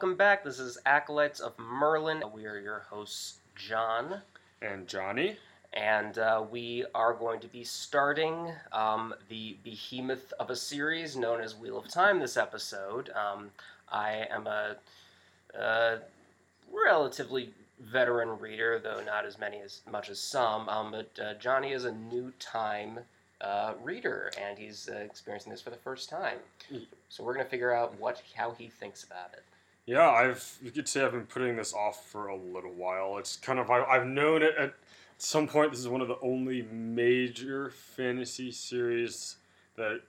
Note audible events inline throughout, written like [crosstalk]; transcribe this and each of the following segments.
welcome back. This is Acolytes of Merlin. We are your hosts, John, And Johnny. and uh, we are going to be starting um, the behemoth of a series known as Wheel of Time this episode. Um, I am a, uh relatively veteran reader, though not as many as much as some. Um, but uh, Johnny is a new time uh, reader, and he's uh, experiencing this for the first time. Mm. So we're gonna figure out what how he thinks about it. Yeah, I've you could say I've been putting this off for a little while. It's kind of I, I've known it at some point. This is one of the only major fantasy series that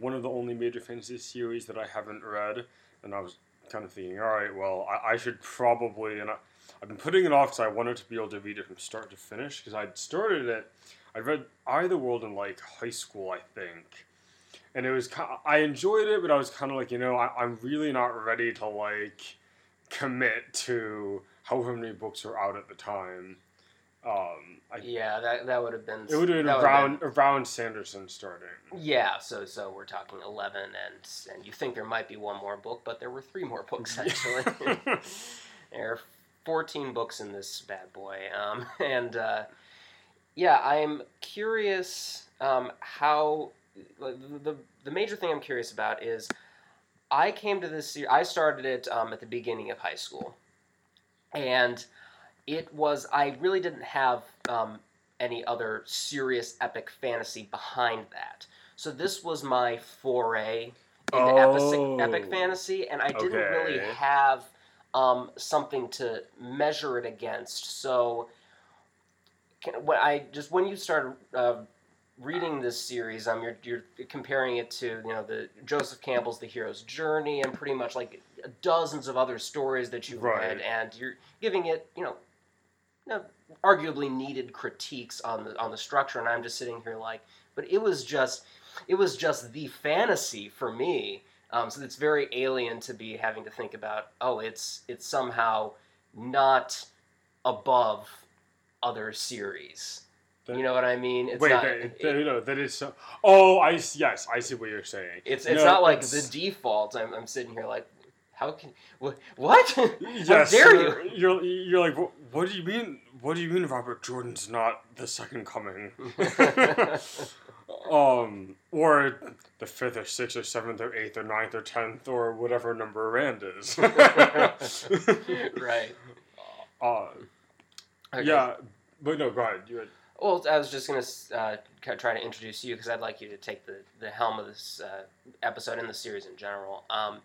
one of the only major fantasy series that I haven't read, and I was kind of thinking, all right, well, I, I should probably and I, I've been putting it off because I wanted to be able to read it from start to finish because I'd started it. I read Eye of the World in like high school, I think. And it was ki- I enjoyed it, but I was kind of like, you know, I, I'm really not ready to like commit to however many books are out at the time. Um, I, Yeah, that that would have been. it would have been that would've around around Sanderson starting. yeah, so so we're talking eleven, and and you think there might be one more book, but there were three more books [laughs] actually. [laughs] there are fourteen books in this bad boy, um, [laughs] and uh, yeah, I'm curious um, how the, the the major thing I'm curious about is I came to this. I started it um, at the beginning of high school, and it was I really didn't have um, any other serious epic fantasy behind that. So this was my foray into Oh. epic, epic fantasy, and I didn't really have um, something to measure it against. So can, when I just when you started uh, reading this series, um, you're you're comparing it to you know the Joseph Campbell's The Hero's Journey and pretty much like dozens of other stories that you've Right. read, and you're giving it you know, you know, arguably needed critiques on the on the structure, and I'm just sitting here like, but it was just it was just the fantasy for me. Um, so it's very alien to be having to think about. Oh, it's it's somehow not above other series. That- you know what I mean? It's Wait, not. that, it- no, that is so. Oh, I yes, I see what you're saying. it's it's No, not like it's- the default. I'm, I'm sitting here like, how can what? [laughs] What? Yes, How dare you? You're, you're like, what, what do you mean? What do you mean Robert Jordan's not the second coming? [laughs] um, or the fifth or sixth or seventh or eighth or ninth or tenth or whatever number Rand is. [laughs] right. uh, Okay. Yeah, but no, go ahead. You had, Well, I was just gonna uh, try to introduce you because I'd like you to take the, the helm of this uh, episode and the series in general. Um,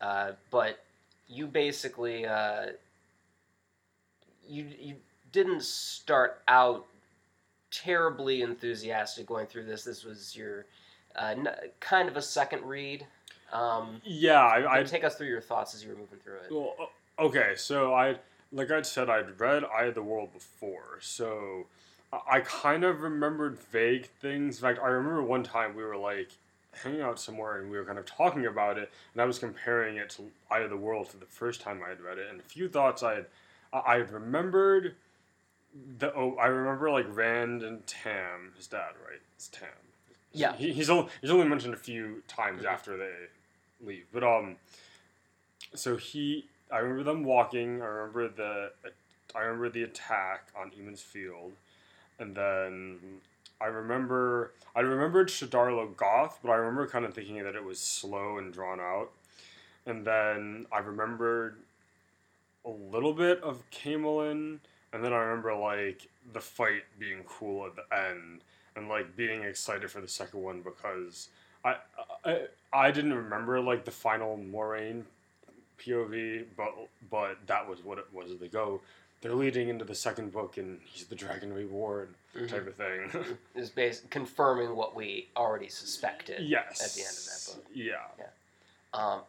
uh, but you basically uh, you you didn't start out terribly enthusiastic going through this. This was your uh, n- kind of a second read. Um, yeah, I, I take us through your thoughts as you were moving through it. Well, okay, so I like I said, I'd read Eye of the World before, so I- kind of remembered vague things. In fact, I remember one time we were like hanging out somewhere and we were kind of talking about it, and I was comparing it to Eye of the World for the first time I had read it, and a few thoughts I had I had remembered. The oh, I remember like Rand and Tam, his dad, right? It's Tam. Yeah. He, he's only he's only mentioned a few times Mhm. after they leave, but um so he I remember them walking. I remember the I remember the attack on Emond's Field, and then I remember I remembered Shadar Logoth, but I remember kind of thinking that it was slow and drawn out. And then I remembered a little bit of Caemlyn, and then I remember like the fight being cool at the end, and like being excited for the second one because I I, I didn't remember like the final Moiraine POV, but but that was what it was. They go, they're leading into the second book, and he's the Dragon Reborn Mhm. type of thing. [laughs] Is bas- confirming what we already suspected. yes. At the end of that book. Yeah. Um,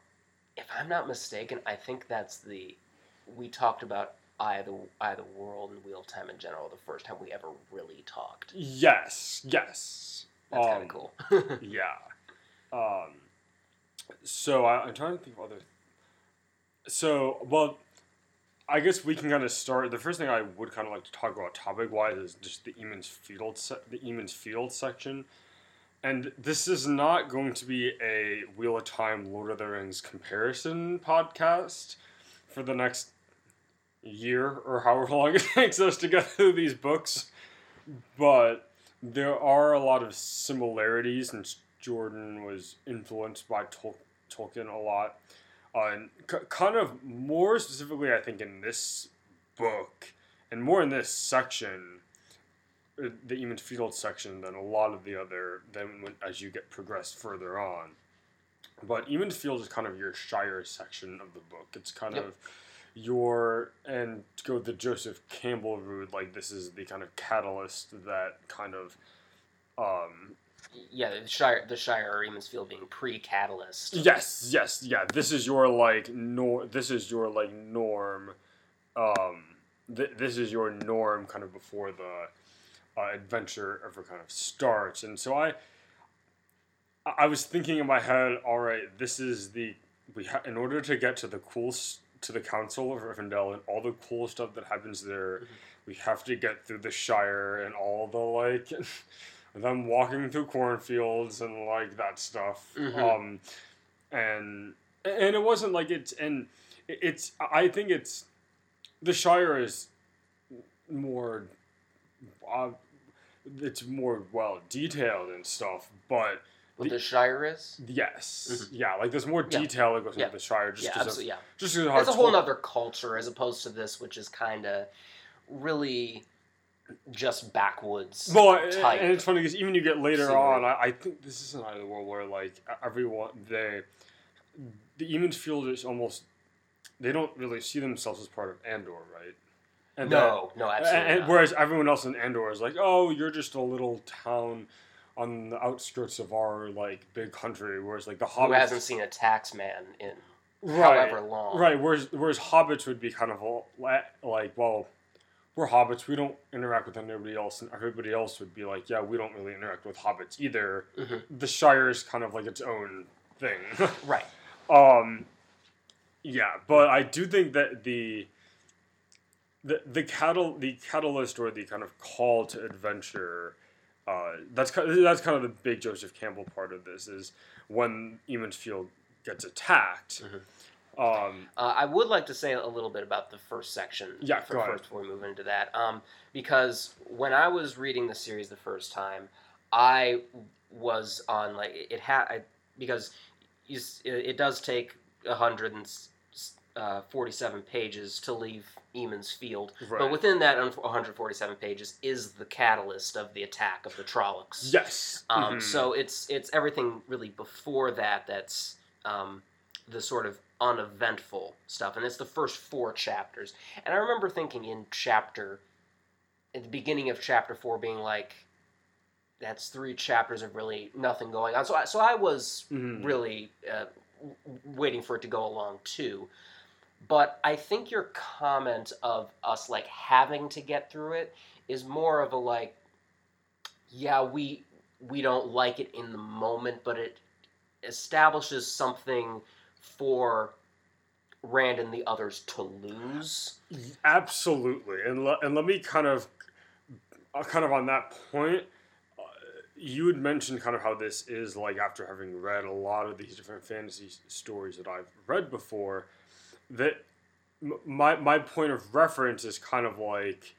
if I'm not mistaken, I think that's the we talked about Eye of the Eye of the World and Wheel of Time in general the first time we ever really talked. Yes. Yes. That's kind Um, of cool. [laughs] Yeah. Um, so I, I'm trying to think of other. So well, I guess we can kind of start. The first thing I would kind of like to talk about topic wise is just the Emond's Field se- the Emond's Field section. And this is not going to be a Wheel of Time Lord of the Rings comparison podcast. for the next year or however [laughs] long it takes us to get through these books. But there are a lot of similarities, since Jordan was influenced by Tol- Tolkien a lot. And c- kind of more specifically, I think, in this book, and more in this section, uh, the Emond's Field section, than a lot of the other, than when, as you get progressed further on. But Emond's Field is kind of your Shire section of the book. It's kind Yep. of your and to go the Joseph Campbell route, like this is the kind of catalyst that kind of um Yeah, the Shire, the Shire or Emond's Field being pre-Catalyst. yes, yes, yeah, this is your like nor this is your like norm um th- this is your norm kind of before the uh, adventure ever kind of starts. And so I I- was thinking in my head, all right, this is the we ha- in order to get to the cool to the Council of Rivendell and all the cool stuff that happens there, Mhm. we have to get through the Shire and all the like [laughs] them walking through cornfields and like that stuff. Mhm. Um, and and it wasn't like it's and it's I think it's the Shire is more uh, it's more well detailed and stuff, but What the Shire is? yes, yeah, like there's more Mm-hmm. Yeah. detail that goes Yeah. into the Shire just yeah, because of Yeah, just because it's a whole other culture as opposed to this, which is kind of really just backwoods. Well, type. and it's funny because even you get later scenery. on, I, I think this is an either world where like everyone they the Emond's Field is almost they don't really see themselves as part of Andor, right? And no, no, absolutely. and, whereas everyone else in Andor is like, oh, you're just a little town on the outskirts of our like big country, whereas like the Who Hobbits, hasn't seen a tax man in right, however long? Right, whereas whereas hobbits would be kind of all- like, well, we're hobbits. We don't interact with anybody else, and everybody else would be like, yeah, we don't really interact with hobbits either. Mhm. The Shire is kind of like its own thing. [laughs] Right. um, yeah, but I do think that the the the catal the catalyst or the kind of call to adventure. Uh, that's kind that's kind of the big Joseph Campbell part of this is when Emond's Field gets attacked. Mhm. Um, Uh, I would like to say a little bit about the first section. Yeah, for, first before we move into that, um, because when I was reading the series the first time, I was on like it had because you, it, does take hundred and uh, forty-seven pages to leave Emond's Field, Right. but within that 147 pages is the catalyst of the attack of the Trollocs. yes. Um, Mhm. So it's it's everything really before that that's um, the sort of uneventful stuff, and it's the first four chapters. And I remember thinking in chapter, at the beginning of chapter four, being like, "That's three chapters of really nothing going on." So I, so I was Mhm. really uh, waiting for it to go along too. But I think your comment of us like having to get through it is more of a like, yeah, we we don't like it in the moment, but it establishes something for Rand and the others to lose. Absolutely, and le- and let me kind of, uh, kind of on that point, uh, you had mentioned kind of how this is like after having read a lot of these different fantasy s- stories that I've read before, that m- my my point of reference is kind of like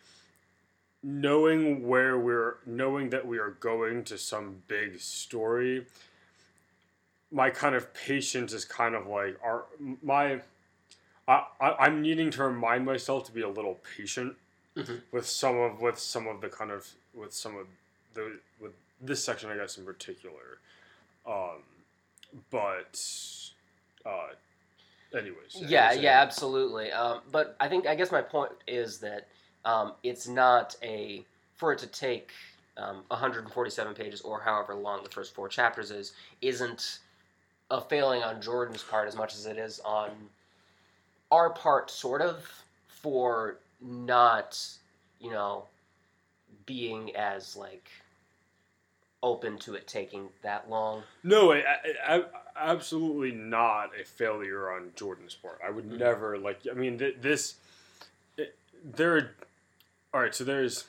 knowing where we're knowing that we are going to some big story my kind of patience is kind of like our my I, I I'm needing to remind myself to be a little patient Mhm. with some of with some of the kind of with some of the with this section I guess in particular, um, but uh, anyways. Yeah, anyways, yeah, absolutely. Um, but I think I guess my point is that um, it's not a for it to take um, 147 pages or however long the first four chapters is isn't a failing on Jordan's part as much as it is on our part, sort of, for not you know being as like open to it taking that long. No, I, I, I, absolutely not a failure on Jordan's part. I would Mhm. never like. I mean, th- this. It, there. All right, so there's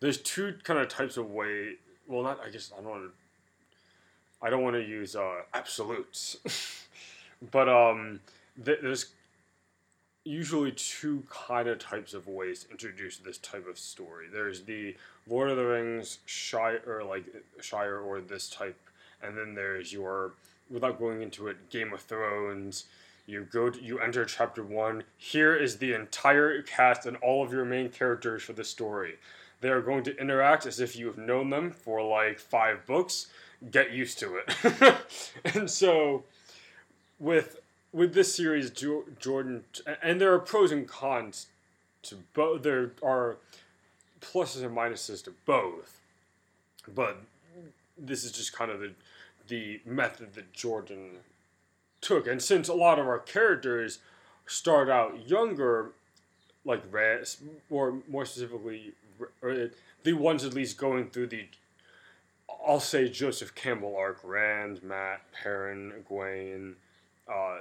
there's two kind of types of way. Well, not. I guess I don't want to. I don't want to use uh, absolutes, [laughs] but um, th- there's usually two kind of types of ways to introduce this type of story. There's the Lord of the Rings Shire or like Shire or this type, and then there's your without going into it Game of Thrones. You go to, you enter chapter one. Here is the entire cast and all of your main characters for the story. They are going to interact as if you've known them for like five books. Get used to it. [laughs] and so, with with this series, Jordan, and there are pros and cons to both. There are pluses and minuses to both, but this is just kind of the the method that Jordan took. And since a lot of our characters start out younger, like Raz, or more specifically, or the ones at least going through the, I'll say Joseph Campbell arc, Rand, Mat, Perrin, Egwene, uh,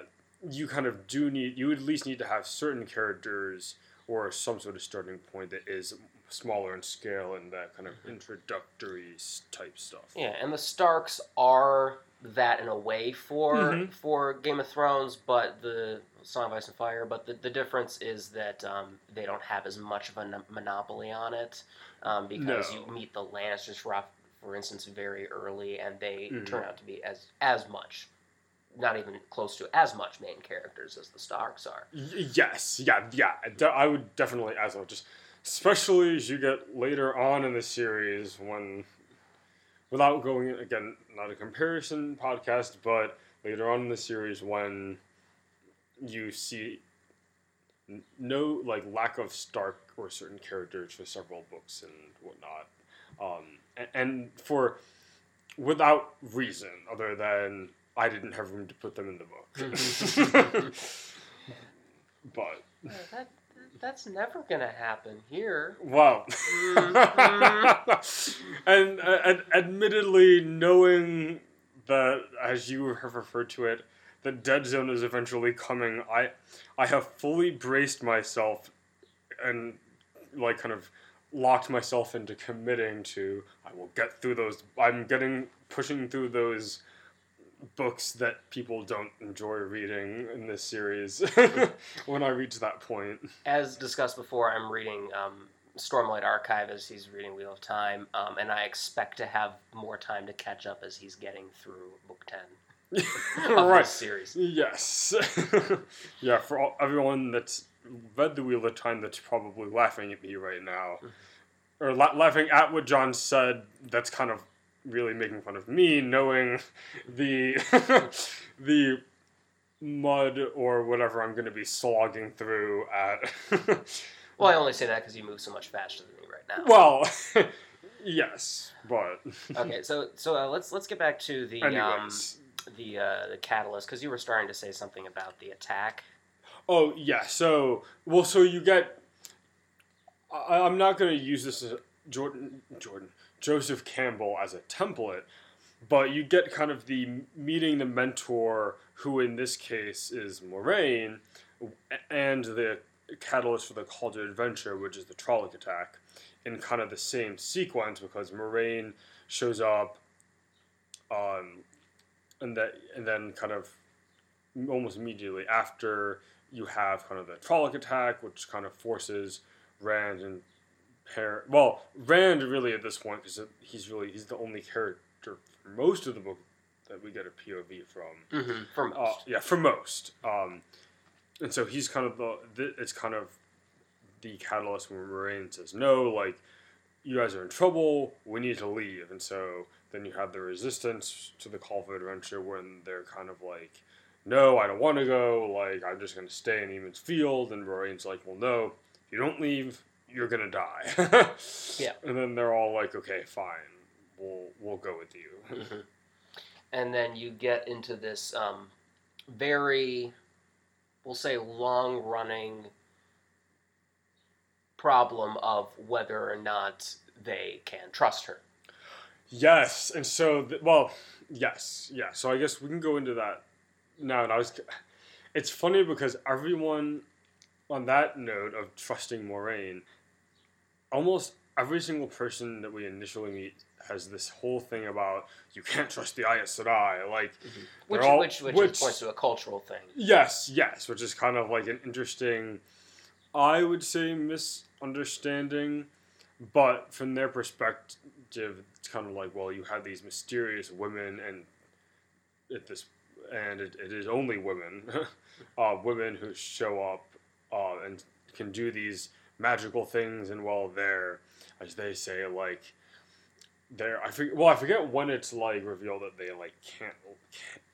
you kind of do need you at least need to have certain characters or some sort of starting point that is smaller in scale and that kind of mm-hmm. introductory type stuff. Yeah, and the Starks are that in a way for mm-hmm. for Game of Thrones, but the Song of Ice and Fire. But the, the difference is that um, they don't have as much of a monopoly on it um, because no. you meet the Lannisters, for, for instance, very early, and they mm-hmm. turn out to be as as much not even close to as much main characters as the Starks are. Y- yes, yeah, yeah. I would definitely as well. Just especially as you get later on in the series when, without going again, not a comparison podcast, but later on in the series when you see no like lack of Stark or certain characters for several books and whatnot, um, and, and for without reason other than I didn't have room to put them in the book. [laughs] but that, that's never gonna happen here. Wow. Mm-hmm. [laughs] and, uh, and admittedly, knowing that, as you have referred to it, the dead zone is eventually coming. I, I have fully braced myself, and like kind of locked myself into committing to. I will get through those. I'm getting pushing through those books that people don't enjoy reading in this series [laughs] when I reach that point. As discussed before, I'm reading um, Stormlight Archive as he's reading Wheel of Time, um, and I expect to have more time to catch up as he's getting through book 10 [laughs] of right. this series. Yes. [laughs] yeah, for all, everyone that's read The Wheel of Time that's probably laughing at me right now, mm-hmm. or la- laughing at what John said, that's kind of really making fun of me, knowing [laughs] the [laughs] the mud or whatever I'm going to be slogging through at. [laughs] well, I only say that because you move so much faster than me right now. Well, yes, but okay. So so uh, let's let's get back to the um, the uh, the catalyst because you were starting to say something about the attack. Oh yeah. So well, so you get. I, I'm not going to use this as Jordan. Jordan. Joseph Campbell as a template, but you get kind of the meeting the mentor, who in this case is Moiraine, and the catalyst for the call to adventure, which is the Trolloc attack, in kind of the same sequence because Moiraine shows up, um, and that and then kind of almost immediately after you have kind of the Trolloc attack, which kind of forces Rand and pair. Well, Rand really at this point because he's really he's the only character for most of the book that we get a POV from. Mm-hmm, for most, uh, yeah, for most. Um, and so he's kind of the, the it's kind of the catalyst when Moiraine says no, like you guys are in trouble, we need to leave, and so then you have the resistance to the call for adventure when they're kind of like. No, I don't want to go. Like, I'm just going to stay in Emond's Field. And Moiraine's like, well, no, if you don't leave, you're gonna die. [laughs] yeah. And then they're all like, okay, fine, we'll we'll go with you. Mm-hmm. And then you get into this um, very, we'll say, long running problem of whether or not they can trust her. Yes, and so well, yes, yeah. So I guess we can go into that now. And I was, it's funny because everyone on that note of trusting Moiraine almost every single person that we initially meet has this whole thing about you can't trust the Aes Sedai. Like, mm-hmm. which they're all- which which, which- points to a cultural thing. yes, yes, which is kind of like an interesting, I would say, misunderstanding. But from their perspective, it's kind of like, well, you have these mysterious women, and at this, and it, it is only women, [laughs] uh, women who show up uh, and can do these magical things, and while they're, as they say, like, they're I forget, well, I forget when it's like revealed that they like can't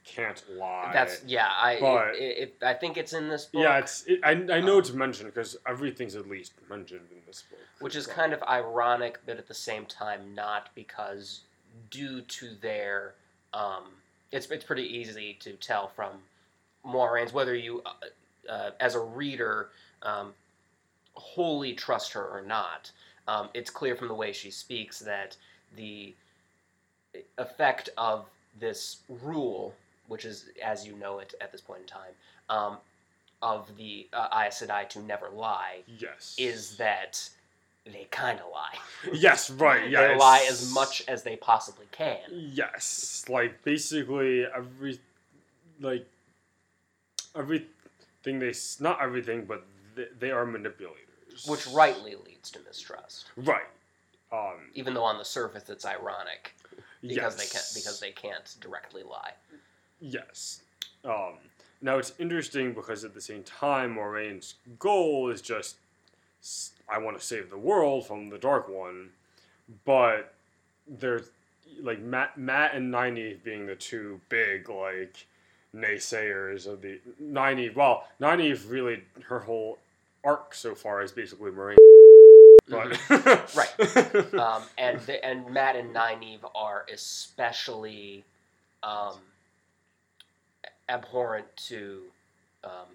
can't lie. That's yeah. I But- it, it, I think it's in this book. Yeah, it's. It, I, I know it's mentioned because everything's at least mentioned in this book. which is kind of ironic, but at the same time not because due to their, um, it's it's pretty easy to tell from Moiraine's whether you, uh, uh, as a reader, um, wholly trust her or not. Um, it's clear from the way she speaks that the effect of this rule, which is as you know it at this point in time, um, of the uh, Aes Sedai to never lie, yes, is that they kind of lie. yes, right, yeah, they lie as much as they possibly can. Yes, like basically every, like everything they not everything, but they, they are manipulators, Which rightly leads to mistrust, right. Um, even though on the surface it's ironic because they yes. can't because they can't directly lie. Yes. Um, now it's interesting because at the same time, Moiraine's goal is just s- I want to save the world from the Dark One, but there's like Mat, Mat and Nynaeve being the two big like naysayers of the Nynaeve. Well, Nynaeve really her whole arc so far is basically Moiraine. But [laughs] Right. [laughs] Um, and the, and Mat and Nynaeve are especially um, abhorrent to um,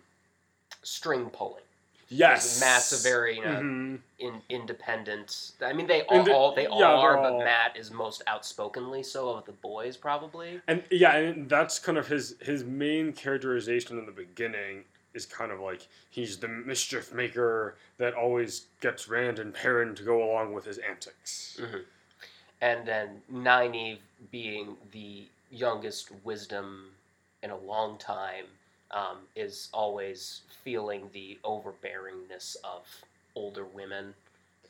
string pulling. Yes. Mat's a very you know, Mhm. in, independent. I mean, they all, Inde- all they all yeah, are, they're but Matt is most outspokenly so of the boys, probably. And yeah, and that's kind of his his main characterization in the beginning is kind of like he's the mischief maker that always gets Rand and Perrin to go along with his antics. Mhm. And then Nynaeve being the youngest wisdom in a long time um, is always feeling the overbearingness of older women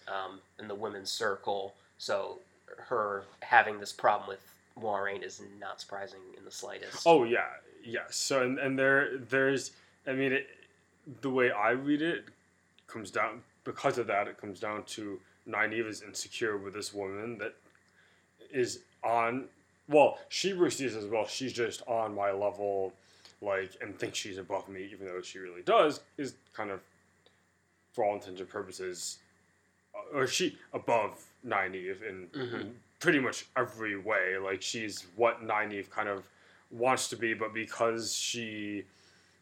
um, in the women's circle. So her having this problem with Moiraine is not surprising in the slightest. Oh yeah, yes. So and, and there there's I mean it, the way I read it comes down because of that it comes down to Nynaeve is insecure with this woman that is on well she perceives as well she's just on my level like and thinks she's above me even though she really does is kind of for all intents and purposes uh, or she above Nynaeve in, in Mhm. pretty much every way like she's what Nynaeve kind of wants to be but because she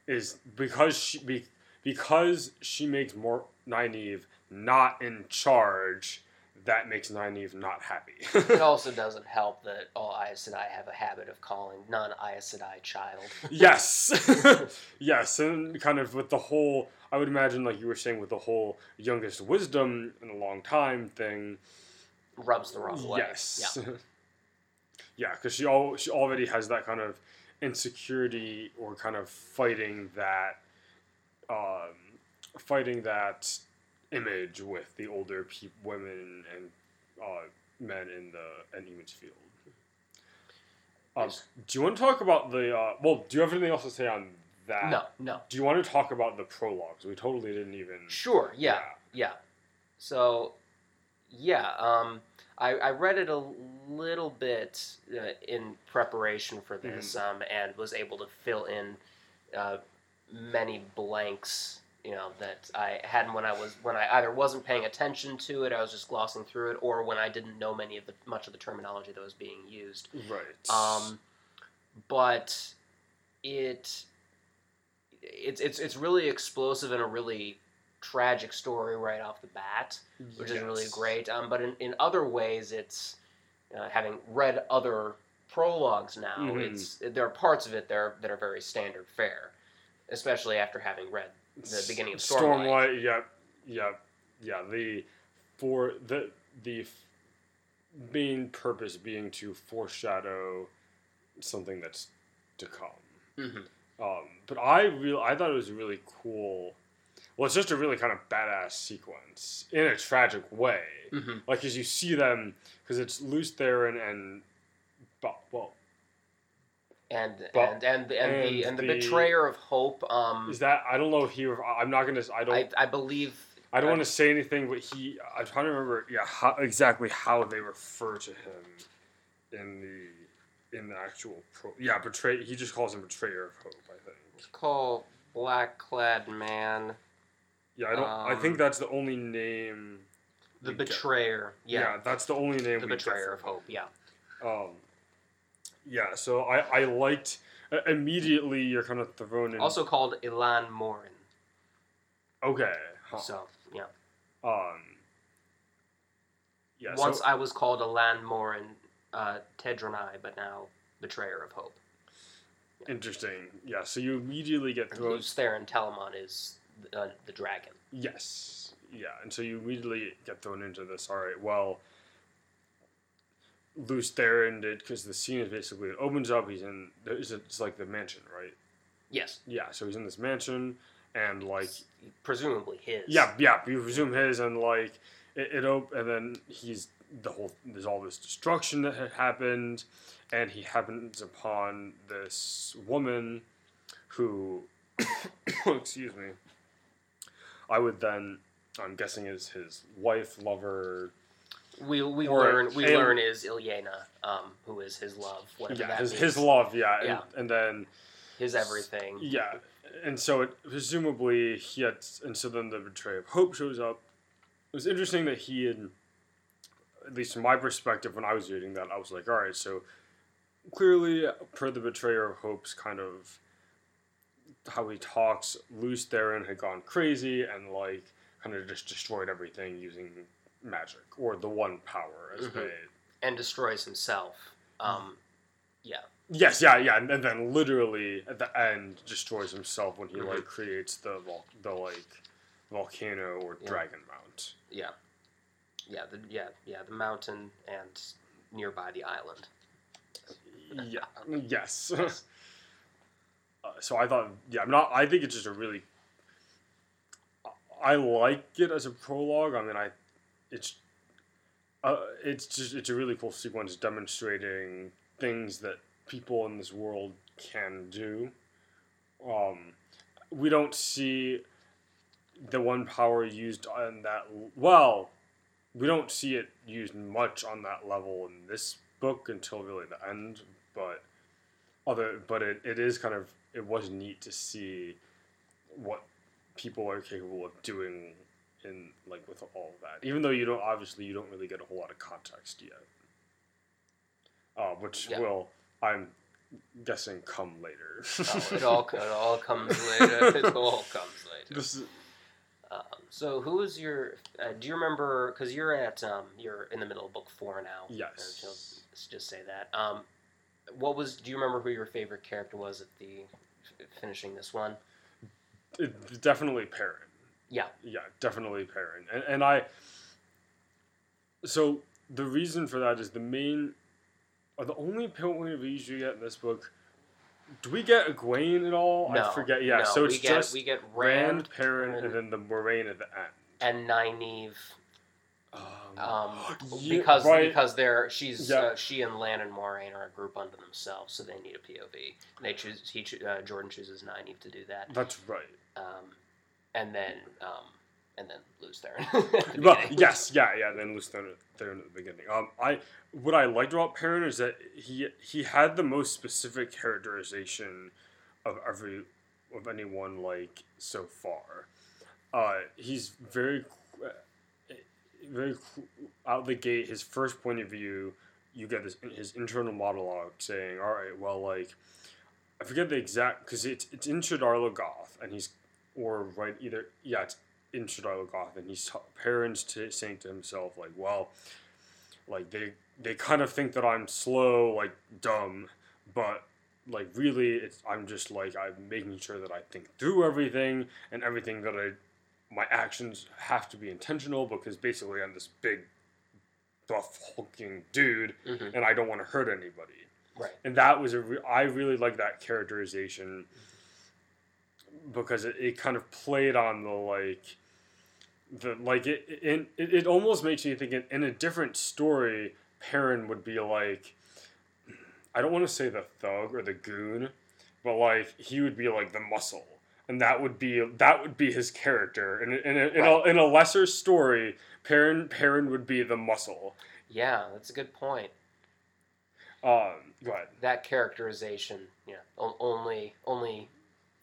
is because she be, because she makes more Nynaeve not in charge that makes Nynaeve not happy. It [laughs] also doesn't help that all Aes Sedai have a habit of calling non-Aes Sedai child. yes, [laughs] [laughs] yes, and kind of with the whole, I would imagine, like you were saying, with the whole youngest wisdom in a long time thing. Rubs the wrong way. Yes, Yeah. yeah, because she al- she already has that kind of insecurity or kind of fighting that, um, fighting that image with the older pe- women and uh, men in the in Emond's field. Um, do you want to talk about the? Uh, well, do you have anything else to say on that? No, no. Do you want to talk about the prologues? We totally didn't even. Sure. Yeah. Yeah. So, yeah. Um, I, I read it a little bit uh, in preparation for this, um, and was able to fill in uh, many blanks. You know that I had when I was when I either wasn't paying attention to it, I was just glossing through it, or when I didn't know many of the much of the terminology that was being used. Right. Um, but it it's it's it's really explosive and a really tragic story right off the bat, which is really great. Um, but in, in other ways, it's uh, having read other prologues now. Mhm. It's there are parts of it that are that are very standard fare, especially after having read the beginning of Stormlight. Stormlight. Yep. Yep. Yeah. The for the the main purpose being to foreshadow something that's to come. Mm-hmm. Um, but I real I thought it was really cool. Well, it's just a really kind of badass sequence in a tragic way. Mm-hmm. Like as you see them, because it's Lews Therin and, Bo- well, And, But- and and and the and and the, the- betrayer of hope. Um, is that I don't know if he. I'm not gonna. I don't. I, I believe. I don't want to say anything, but he. I'm trying to remember. Yeah, how, exactly how they refer to him in the in the actual pro. Yeah, betray. He just calls him betrayer of hope. I think. It's called Black Clad Man. Yeah, I don't. I think Um, that's the only name. The we get. betrayer. Yeah. Yeah. that's the only name. the betrayer of hope. Yeah. Um. Yeah, so I I liked uh, immediately. You're kind of thrown in. Also called Elan Morin. okay. huh, So yeah. Um. Yeah. Once so, I was called Elan Morin, uh, Tedronai, but now betrayer of hope. interesting. Yeah. So you immediately get thrown. Lews Therin Telamon is uh, the dragon. Yes. Yeah, and so you immediately get thrown into this. All right, well, Lews Therin did because the scene is basically it opens up. He's in there's it's like the mansion, right? Yes. Yeah, so he's in this mansion, and like Presumably his. yeah, yeah, you presume his, and like it, it op- and then he's the whole there's all this destruction that had happened, and he happens upon this woman who, [coughs] excuse me, I would then I'm guessing is his wife, lover, We, we Or learn we learn is Ilyena, um, who is his love, whatever yeah, that his, means. his love, yeah, and, Yeah. and then his everything. Yeah, and so it, presumably he had, and so then the betrayer of hope shows up. It was interesting that he had, at least from my perspective, when I was reading that, I was like, all right, so clearly, per the betrayer of hope's kind of how he talks, Lews Therin had gone crazy and like kind of just destroyed everything using magic or the one power as Mhm. they. and destroys himself. Um, yeah. Yes, yeah, yeah, and, and then literally at the end destroys himself when he Mhm. like creates the vol- the like volcano or Yeah. dragon mount. Yeah. Yeah, the yeah, yeah, the mountain and nearby the island. Yeah, [laughs] yes. [laughs] uh, so I thought, yeah, I'm not. I think it's just a really. I like it as a prologue. I mean, I, it's, uh, it's just it's a really cool sequence demonstrating things that people in this world can do. Um, we don't see the one power used on that. Well, we don't see it used much on that level in this book until really the end. But other, but it, it is kind of it was neat to see what people are capable of doing in like with all of that. Even though you don't obviously you don't really get a whole lot of context yet. Uh, which Yeah. will I'm guessing come later. Oh, it [laughs] all it all comes later. [laughs] It all comes later. This is, Um, so who is your? Uh, do you remember? Because you're at um, you're in the middle of book four now. Yes. Let's just say that. Um, what was? Do you remember who your favorite character was at the f- finishing this one? it, definitely Perrin. Yeah. Yeah, definitely Perrin. And and I so the reason for that is the main are the only views you get in this book. Do we get Egwene at all? No, I forget. Yeah, no, so it's we get, just we get Rand, Rand, Perrin, and- and then the Moiraine at the end. and Nynaeve Um, um, [gasps] yeah, because right. because they're she's Yeah. uh, she and Lan and Moiraine are a group unto themselves, so they need a POV. And they choose he uh, Jordan chooses Nynaeve to do that, That's right. um, and then um, and then lose there. [laughs] Well, [laughs] yes, yeah, yeah. Then lose there, there in the beginning. Um, I what I liked about Perrin is that he he had the most specific characterization of every of anyone like so far. Uh, he's very uh, very out the gate. His first point of view, you get this his internal monologue saying, "All right, well, like." I forget the exact because it's it's in Shadar Logoth and he's or right either yeah it's in Logoth, and he's t- parents to saying to himself like, well, like they they kind of think that I'm slow, like dumb, but like really, it's I'm just like I'm making sure that I think through everything and everything that I my actions have to be intentional because basically I'm this big buff hulking dude, hmm and I don't want to hurt anybody. Right. And that was a re- I really like that characterization because it, it kind of played on the like the like it it, it, it almost makes me think in, in a different story Perrin would be like I don't want to say the thug or the goon but like he would be like the muscle. And that would be that would be his character. In a, in a, in, a, Right. in a lesser story Perrin Perrin would be the muscle. Yeah, that's a good point. um go ahead. That characterization, yeah, o- only only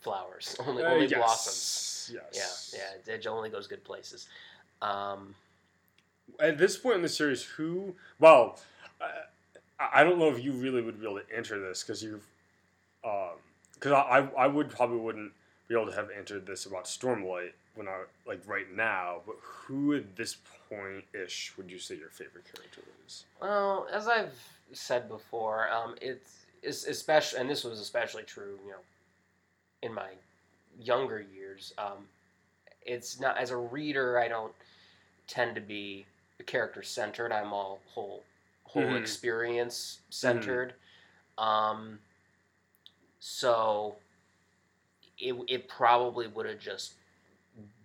flowers, [laughs] only Uh, only yes. blossoms. yes Yeah, yeah, it only goes good places. Um, at this point in the series, who? Well, I, I don't know if you really would be able to enter this because you've, because I, I I would probably wouldn't be able to have entered this about Stormlight when I like right now. But who at this point ish would you say your favorite character is? well, as I've said before, um, it's, it's especially, and this was especially true, you know, in my younger years. Um, it's not as a reader, I don't tend to be character centered. I'm all whole whole Mhm. experience centered. Um, so it, it probably would have just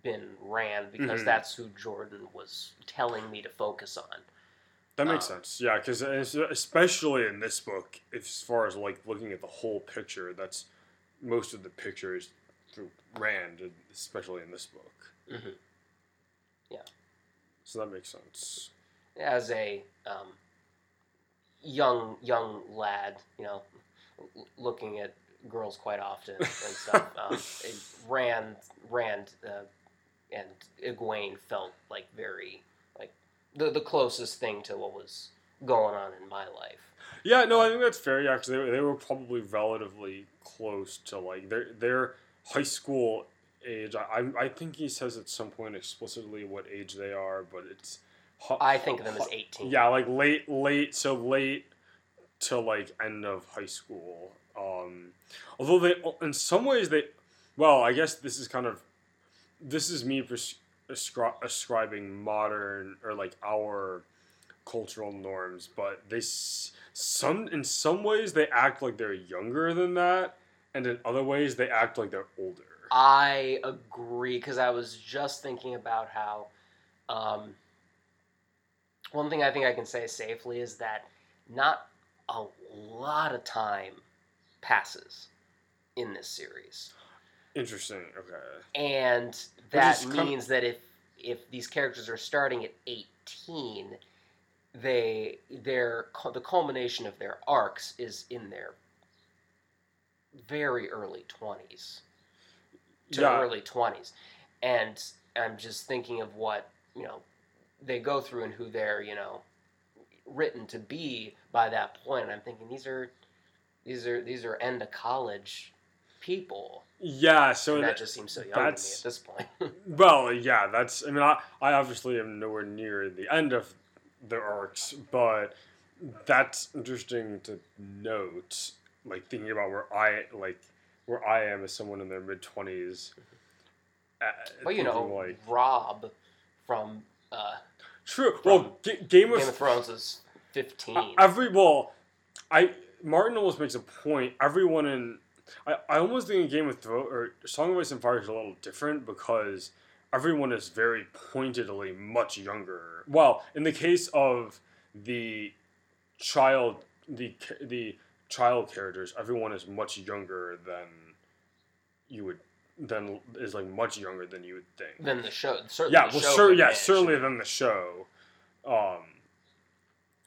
been Rand because Mhm. that's who Jordan was telling me to focus on. That makes Uh, sense. Yeah, because especially in this book, as far as like looking at the whole picture, that's most of the pictures through Rand, especially in this book. Mhm. Yeah. So that makes sense. As a um, young young lad, you know, l- looking at girls quite often and [laughs] stuff, um, it, Rand Rand uh, and Egwene felt like very like the the closest thing to what was going on in my life. Yeah, no, I think that's fair. Yeah, because they, they were probably relatively close to like their their high school age. I I think he says at some point explicitly what age they are, but it's. hu- I think of them as 18. Yeah, like late, late, so late to like end of high school. Um, although they, in some ways, they, well, I guess this is kind of, this is me pres- ascri- ascribing modern or like our cultural norms, but they some in some ways they act like they're younger than that, and in other ways they act like they're older. I agree because I was just thinking about how um, one thing I think I can say safely is that not a lot of time passes in this series, Interesting. Okay. and that means that if if these characters are starting at eighteen, they their the culmination of their arcs is in their very early twenties to Yeah. early 20s and i'm just thinking of what you know they go through and who they're you know written to be by that point and i'm thinking these are these are these are end of college people Yeah. So and that that- just seems so young to me at this point [laughs] Well, yeah, that's. I mean, I, I obviously am nowhere near the end of the arcs, but that's interesting to note. Like thinking about where I like where I am as someone in their mid twenties. well you know like rob from uh, true. from Well, Ga- Game of, game of thrones is 15 Uh, every well, I Martin almost makes a point. Everyone in I, I almost think in Game of Thrones or Song of Ice and Fire is a little different because everyone is very pointedly much younger. Well, in the case of the child, the the child characters, everyone is much younger than you would than is like much younger than you would think. Than the show certainly Yeah, well, sure, yeah, manage certainly than the show. Um,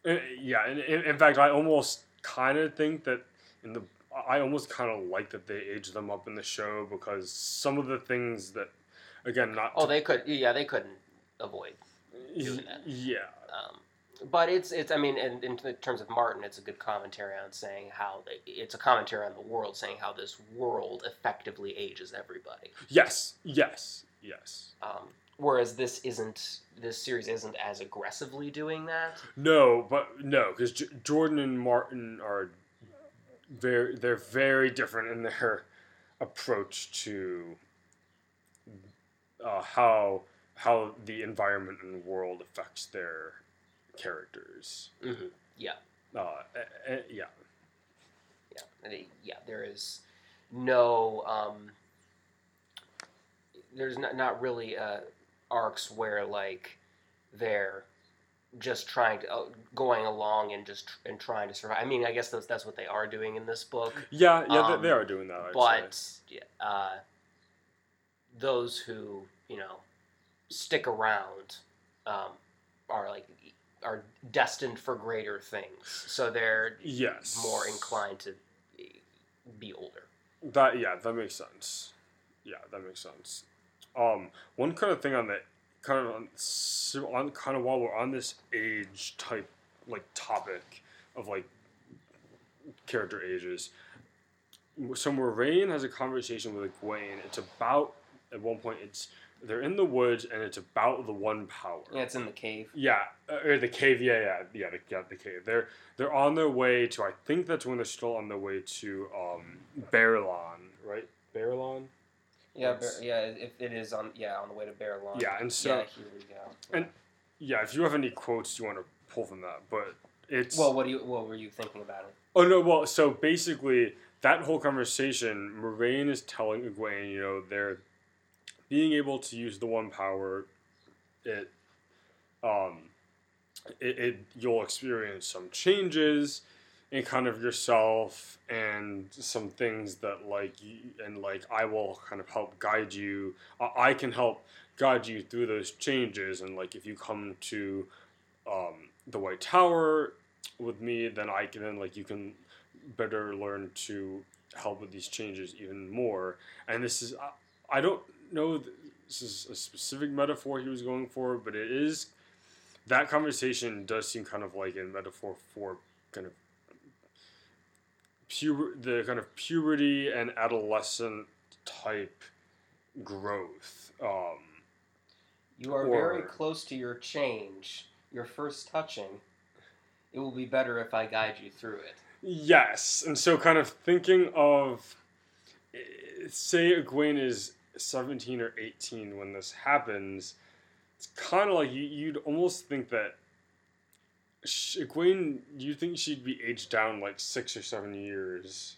eh, yeah, in, in, in fact, I almost kind of think that in the I almost kind of like that they aged them up in the show because some of the things that, again, not oh they could yeah they couldn't avoid doing that. yeah, Um, but it's it's I mean in, in terms of Martin, it's a good commentary on saying how they, it's a commentary on the world, saying how this world effectively ages everybody. yes, yes, yes. Um, whereas this isn't this series isn't as aggressively doing that. No, but no, because J- Jordan and Martin are very they're very different in their approach to uh, how how the environment and world affects their characters. hmm Yeah, Uh, eh, yeah. yeah, yeah. There is no. Um, there's not not really uh, arcs where like they're just trying to uh, going along and just tr- and trying to survive. I mean, I guess that's that's what they are doing in this book. Yeah, yeah, Um, they, they are doing that. I'd but yeah, uh, those who you know stick around um, are like are destined for greater things. So they're yes, more inclined to be older. That yeah, that makes sense. Yeah, that makes sense. Um, one kind of thing on the kind of on, on kind of while we're on this age type like topic of like character ages. So Moiraine has a conversation with Egwene. It's about at one point it's they're in the woods and it's about the one power. Yeah, it's in the cave. Yeah, uh, or the cave. Yeah, yeah, yeah, the, yeah, the cave. They're they're on their way to. I think that's when they're still on their way to um Baerlon, right? Baerlon. Yeah, It's- yeah, it, it is on yeah on the way to Bear Yeah, and so yeah, here we go. And- yeah, if you have any quotes you want to pull from that, but it's well, what do you what were you thinking about it? Oh no, well, so basically that whole conversation, Moiraine is telling Egwene, you know, they're being able to use the one power, it um it, it you'll experience some changes in kind of yourself and some things that like and like I will kind of help guide you. I, can help guide you through those changes and like if you come to um, the White Tower with me, then I can then like you can better learn to help with these changes even more. And this is I, I don't know this is a specific metaphor he was going for, but it is that conversation does seem kind of like a metaphor for kind of pu- the kind of puberty and adolescent type growth. Um, You are very close to your change, your first touching. It will be better if I guide you through it. Yes, and so kind of thinking of, eh, say, Egwene is seventeen or eighteen when this happens. It's kind of like you, you'd almost think that sh- Egwene, you think she'd be aged down like six or seven years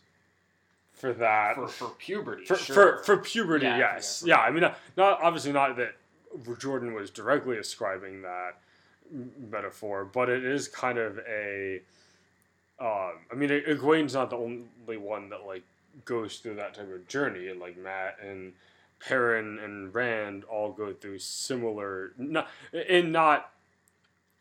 for that For, for puberty, for, sure. for, for puberty, Yeah, yes, yeah, yeah. I mean, not, not obviously not that Jordan was directly ascribing that metaphor, but it is kind of a. Um, I mean, Egwene's not the only one that like goes through that type of journey, and like Mat and Perrin and Rand all go through similar, not and not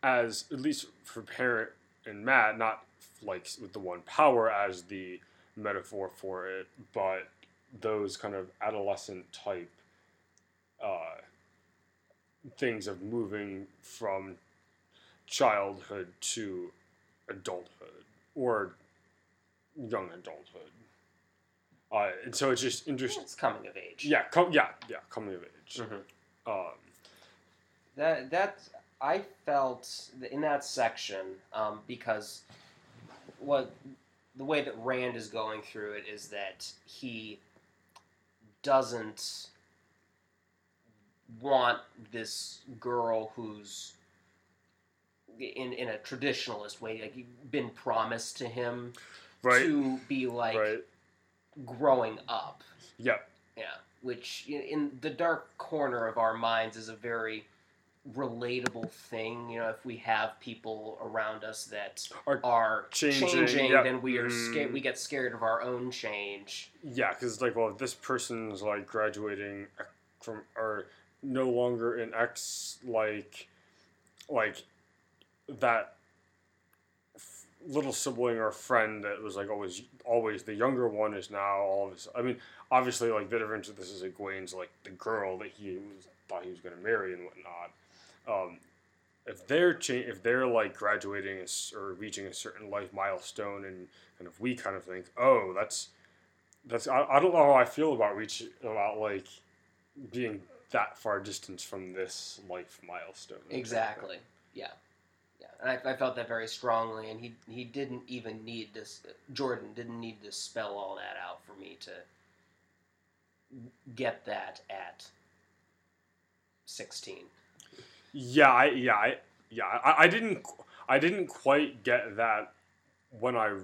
as at least for Perrin and Mat, not like with the one power as the metaphor for it, but those kind of adolescent type uh, things of moving from childhood to adulthood or young adulthood. Uh, and so it's just interesting. it's coming of age. Yeah, com- yeah, yeah, coming of age. Mhm. Um, That that I felt in that section um, because what the way that Rand is going through it is that he doesn't want this girl who's in in a traditionalist way like been promised to him right, to be like right, growing up Yep. yeah, which in, the dark corner of our minds is a very relatable thing. You know, if we have people around us that Are are changing, changing, yep. then we are scared. Mm-hmm. We get scared of our own change. yeah, because it's like, well, if this person's like graduating from or no longer in X, like, like that little sibling or friend that was like always always the younger one is now all of this. I mean, obviously, like the difference this is Egwene's like the girl that he was, thought he was going to marry and whatnot. Um, if they're cha- if they're like graduating a or reaching a certain life milestone, and kind of we kind of think, oh, that's that's I, I don't know how I feel about reach about like being that far distance from this life milestone. Exactly. Yeah. I, I felt that very strongly, and he he didn't even need this. Jordan didn't need to spell all that out for me to get that at sixteen. Yeah, I, yeah, I, yeah, I, I didn't I didn't quite get that when I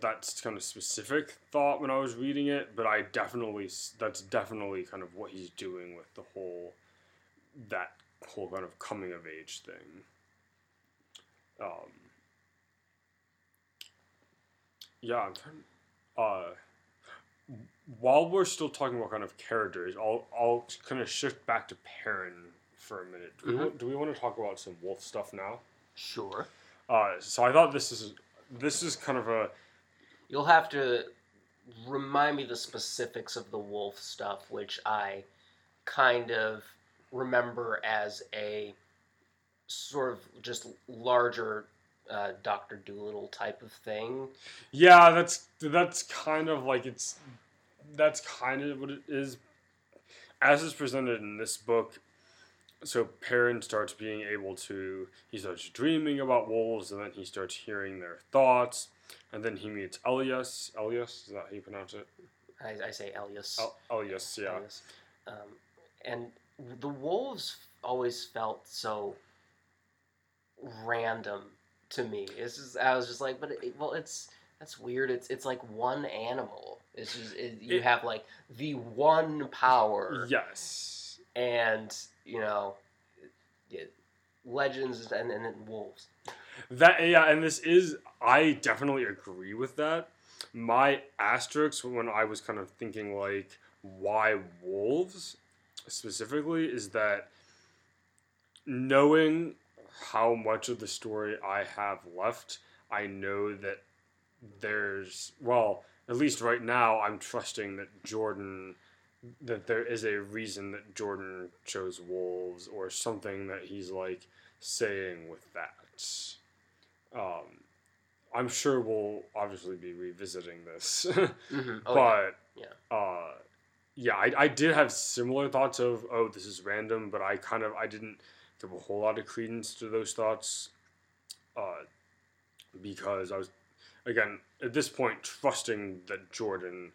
that's kind of specific thought when I was reading it, but I definitely that's definitely kind of what he's doing with the whole that whole kind of coming of age thing. Um, yeah, I'm trying. Uh, while we're still talking about kind of characters, I'll I'll kind of shift back to Perrin for a minute. Do, we, Mhm. want, do we want to talk about some wolf stuff now? Sure. Uh, so I thought this is this is kind of a You'll have to remind me the specifics of the wolf stuff, which I kind of remember as a sort of just larger uh, Doctor Doolittle type of thing. yeah. That's that's kind of like it's that's kind of what it is, as is presented in this book. So Perrin starts being able to he starts dreaming about wolves, and then he starts hearing their thoughts, and then he meets Elyas. Elyas is that how you pronounce it? I, I say Elyas. El- Elyas, yeah. Elyas. Um, and the wolves always felt so random to me. It's just, I was just like, but it, well, it's that's weird. It's it's like one animal. It's just it, you It- have like the one power, Yes. and you know, legends and, and then wolves. That yeah, and this is I definitely agree with that. My asterisk when I was kind of thinking like why wolves specifically is that knowing how much of the story I have left, I know that there's well, at least right now I'm trusting that Jordan that there is a reason that Jordan chose wolves or something that he's like saying with that. Um, I'm sure we'll obviously be revisiting this, [laughs] Mm-hmm. Oh, but yeah. uh, yeah, I, I did have similar thoughts of oh this is random, but I kind of I didn't give a whole lot of credence to those thoughts, uh, because I was again at this point trusting that Jordan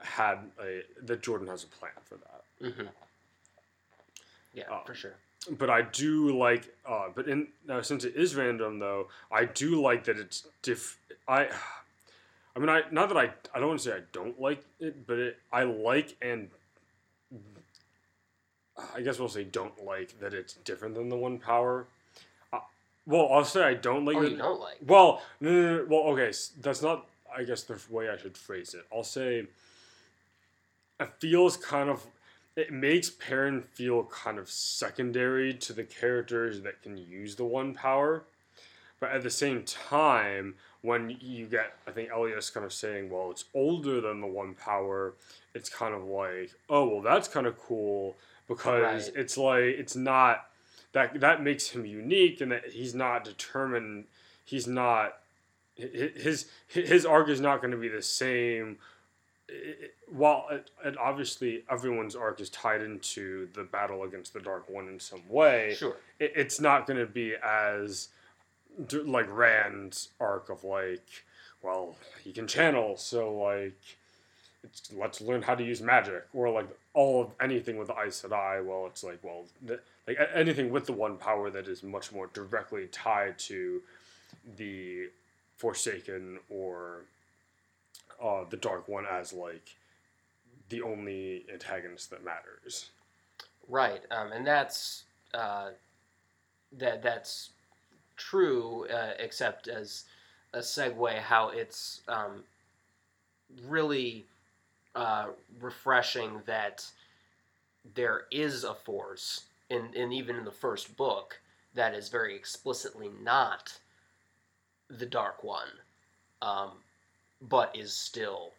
had a that Jordan has a plan for that. hmm Yeah, Um, for sure. but I do like. Uh, but in now since it is random though, I do like that it's diff. I, I mean, I not that I I don't want to say I don't like it, but it I like and I guess we'll say don't like that it's different than the one power. Uh, well, I'll say I don't like Oh, that. you don't like? Well, no, no, no, well, okay, that's not. I guess the way I should phrase it. I'll say. It feels kind of. It makes Perrin feel kind of secondary to the characters that can use the one power, but at the same time, when you get, I think Elyas kind of saying, "Well, it's older than the one power," it's kind of like, "Oh, well, that's kind of cool," because Right. it's like it's not that that makes him unique and that he's not determined he's not his his arc is not going to be the same while it, it obviously everyone's arc is tied into the battle against the dark one in some way Sure. it, it's not going to be as like rand's arc of like well he can channel so like let's learn how to use magic or like all of anything with the Aes Sedai. Well, it's like well, th- like anything with the one power that is much more directly tied to the Forsaken or uh, the Dark One as like the only antagonist that matters. Right, um, and that's uh, that that's true, uh, except as a segue, how it's um, really uh, refreshing that there is a force, in, in even in the first book, that is very explicitly not the Dark One, um, but is still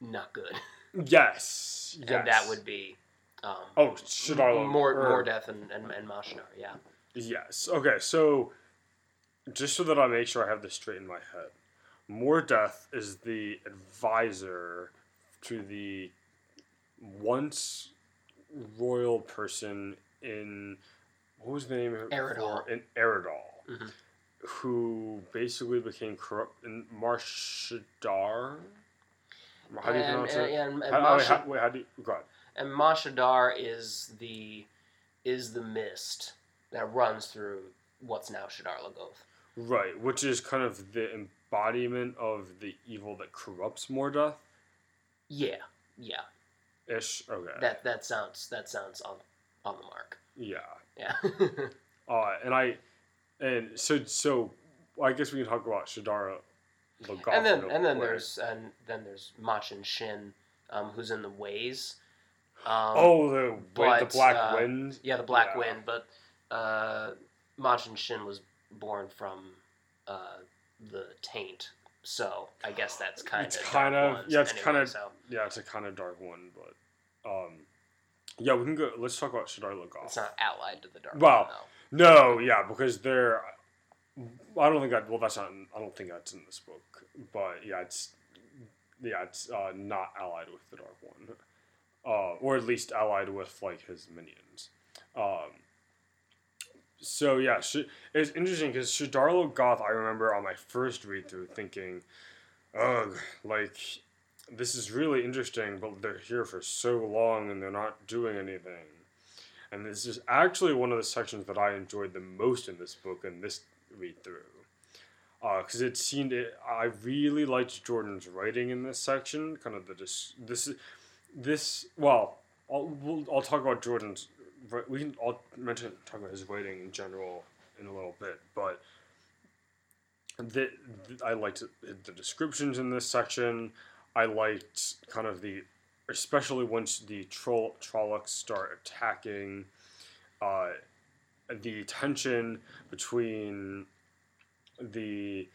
not good, Yes, [laughs] yes. and that would be. Um, oh Shadar more or- more death and and, and Mashadar, yeah. Yes. Okay, so just so that I make sure I have this straight in my head, Mordeth is the advisor to the once royal person in what was the name of it Aridhol. In Aridhol, Mhm. who basically became corrupt in Mashadar. How do you and, pronounce and, it? and, and, How, Mashi- how, wait, how do you go ahead. and Mashadar is the is the mist that runs through what's now Shadar Logoth. Right, which is kind of the embodiment of the evil that corrupts Mordeth. Yeah, yeah. Ish. Okay. That that sounds that sounds on on the mark. yeah. Yeah. [laughs] Uh, and I, and so so, I guess we can talk about Shadara and then and then there's and then there's Machin Shin, um, who's in the Ways. Um, oh the wait, the Black uh, Wind. Yeah, the Black Yeah. Wind, but uh, Machin Shin was born from uh, the Taint, so I guess that's kind It's of kind of- yeah, it's kinda- So Yeah, it's a kind of dark one, but um, yeah, we can go. Let's talk about Shadar Logoth. it's not allied to the Dark Well, One. No, yeah, because they're. I don't think that. Well, that's not. I don't think that's in this book. But yeah, it's. Yeah, it's uh, not allied with the Dark One, uh, or at least allied with like his minions. Um, so yeah, it's interesting because Shadar Logoth. I remember on my first read through thinking, ugh, like this is really interesting, but they're here for so long and they're not doing anything. And this is actually one of the sections that I enjoyed the most in this book and this read through. Because uh, it seemed, it, I really liked Jordan's writing in this section. Kind of the dis- this, this well, I'll we'll, I'll talk about Jordan's. We can I'll mention talk about his writing in general in a little bit, but the, the I liked the descriptions in this section. I liked kind of the especially once the troll Trollocs start attacking, uh, the tension between the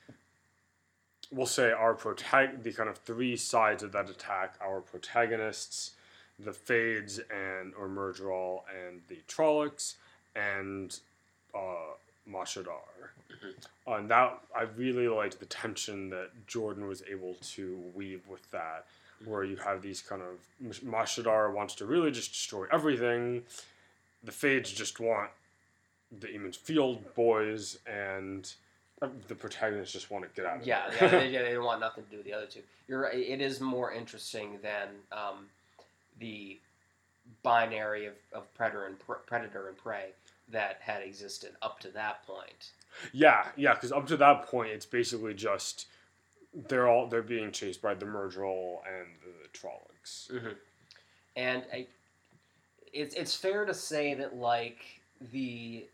we'll say our protag the kind of three sides of that attack our protagonists the Fades and or Myrddraal and the Trollocs and uh, Mashadar Uh, and that I really liked the tension that Jordan was able to weave with that, where you have these kind of Mash- Mashadar wants to really just destroy everything. The Fades just want the Emond's Field boys, and the protagonists just want to get out of Yeah, yeah, they, [laughs] yeah, they don't want nothing to do with the other two. You're right. It is more interesting than um, the binary of, of predator and pr- predator and prey that had existed up to that point. Yeah, yeah, because up to that point, it's basically just they're all they're being chased by the Myrddraal and the Trollocs. Mm-hmm. And I, it's it's fair to say that like the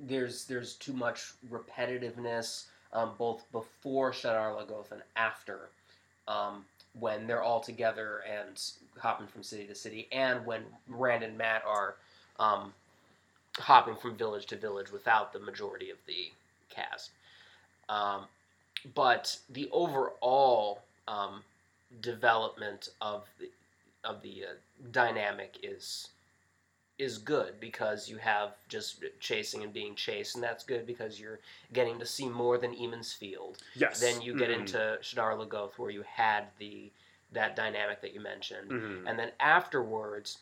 there's there's too much repetitiveness um, both before Shadar Logoth and after um, when they're all together and hopping from city to city, and when Rand and Mat are um, hopping from village to village without the majority of the cast. Um, but the overall um, development of the of the uh, dynamic is is good because you have just chasing and being chased, and that's good because you're getting to see more than Emond's Field. Yes. Then you get Mhm. into Shadar Logoth where you had the that dynamic that you mentioned, Mhm. and then afterwards,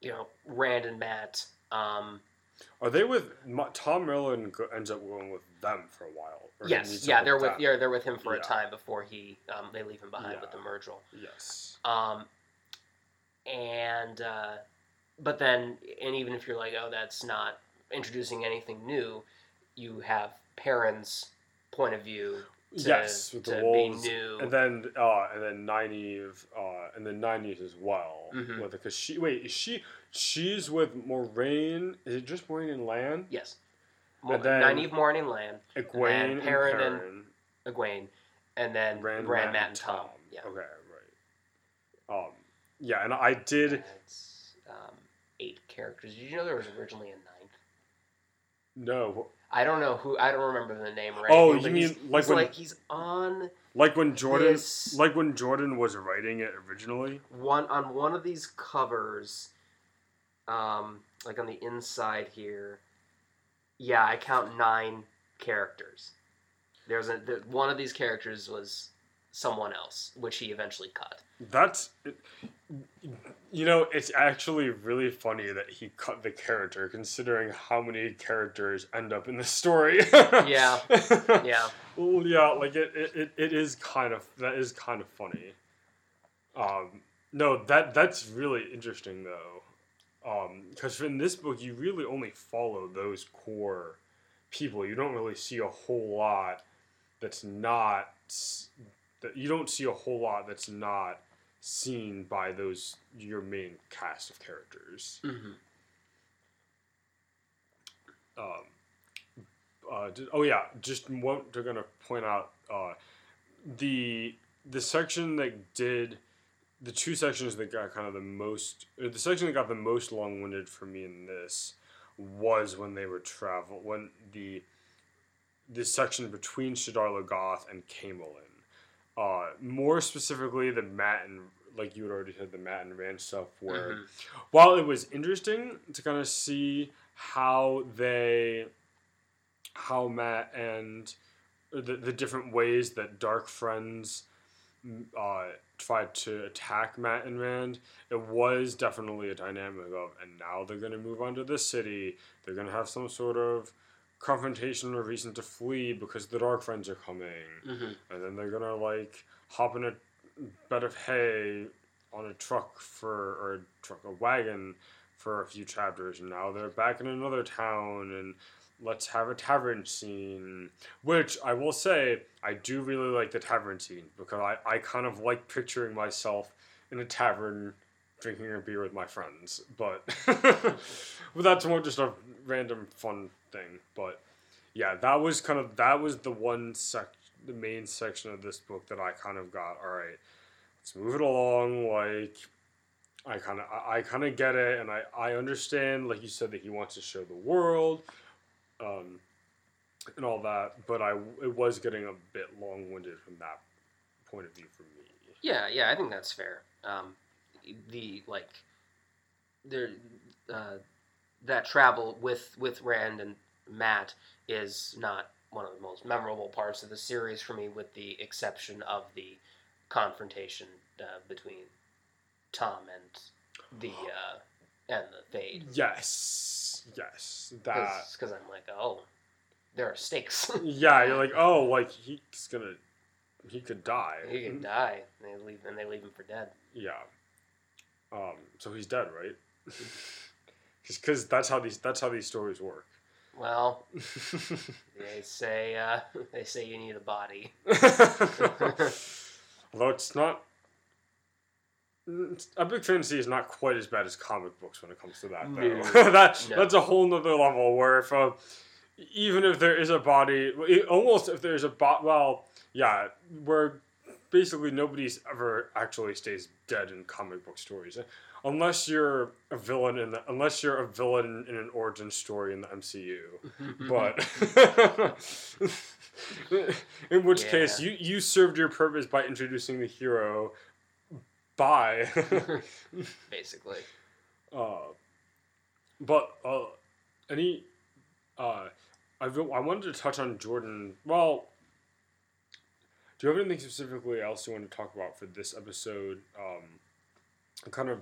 you know, Rand and Mat. Um, Are they with Tom Merrilin? Ends up going with them for a while. yes, yeah, they're with them? yeah they're with him for Yeah. a time before he um, they leave him behind with the Yeah. Myrddraal. Yes. Um, and uh, but then, and even if you're like, oh, that's not introducing anything new, you have Perrin's point of view to, yes, with the to wolves, be new. and then uh, and then Nynaeve, uh, and then Nynaeve as well. Mhm. With because she wait, is she she's with Moiraine. Is it just Moiraine and Lan? yes, Mo- And then- Nynaeve, Moiraine, Lan, Egwene And and Perrin Perrin. and- Egwene, and then Rand, Rand, Mat, and Tom. Yeah, Okay, right. Um, yeah, and I did. That's characters. Did you know there was originally a ninth? No, I don't know who. I don't remember the name. Or Oh, you he's- mean like he's when- like he's on like when Jordan, This- like when Jordan was writing it originally. one on one of these covers, um, like on the inside here. Yeah, I count nine characters. There's a the, one of these characters was someone else, which he eventually cut. That's, you know, it's actually really funny that he cut the character, considering how many characters end up in the story. [laughs] Yeah. Yeah, Well, yeah, like it, it, it, is kind of that is kind of funny. Um, no, that that's really interesting though, because in this book you really only follow those core people. You don't really see a whole lot that's not that you don't see a whole lot that's not seen by those your main cast of characters. Mm-hmm. um, uh, d- oh yeah, just what they're gonna point out uh, the the section that did the two sections that got kind of the most or the section that got the most long winded for me in this was when they were travel when the this section between Shadar Logoth and Caemlyn. Uh, more specifically, the Mat and like you had already said, the Mat and Rand stuff where Mhm. while it was interesting to kind of see how they how matt and the, the different ways that dark friends mm, uh, tried to attack matt and rand it was definitely a dynamic of and now they're going to move on to the city they're going to have some sort of confrontation or reason to flee because the dark friends are coming Mm-hmm. and then they're gonna like hop in a bed of hay on a truck for or a truck a wagon for a few chapters and now they're back in another town and let's have a tavern scene. Which i will say i do really like the tavern scene because i, I kind of like picturing myself in a tavern drinking a beer with my friends but [laughs] but that's more just a random fun thing. But yeah that was kind of that was the one sec the main section of this book that i kind of got all right let's move it along like i kind of i, I kind of get it and I, I understand like you said that he wants to show the world um, and all that but i it was getting a bit long-winded from that point of view for me Yeah, yeah, I think that's fair. Um, the like, there, uh, that travel with with Rand and Mat is not one of the most memorable parts of the series for me, with the exception of the confrontation uh, between Tom and the [gasps] uh, and the Fade. yes yes that Because I'm like, oh, there are stakes. [laughs] yeah you're like [laughs] oh like he's gonna he could die he can die. And they leave and they leave him for dead. Yeah. Um, so he's dead, right? [laughs] Because that's how these that's how these stories work. Well, [laughs] they say uh, [laughs] they say you need a body. [laughs] Although it's not. Epic fantasy is not quite as bad as comic books when it comes to that. Though. No. that No. that's a whole nother level. Where if uh, even if there is a body, almost if there's a bot, well, yeah, where basically nobody's ever actually stays dead in comic book stories, unless you're a villain in the unless you're a villain in an origin story in the MCU. [laughs] But [laughs] in which case, you you served your purpose by introducing the hero. Bye. [laughs] basically, uh, but uh, any, uh, I I wanted to touch on Jordan. Well, do you have anything specifically else you want to talk about for this episode? Um, kind of,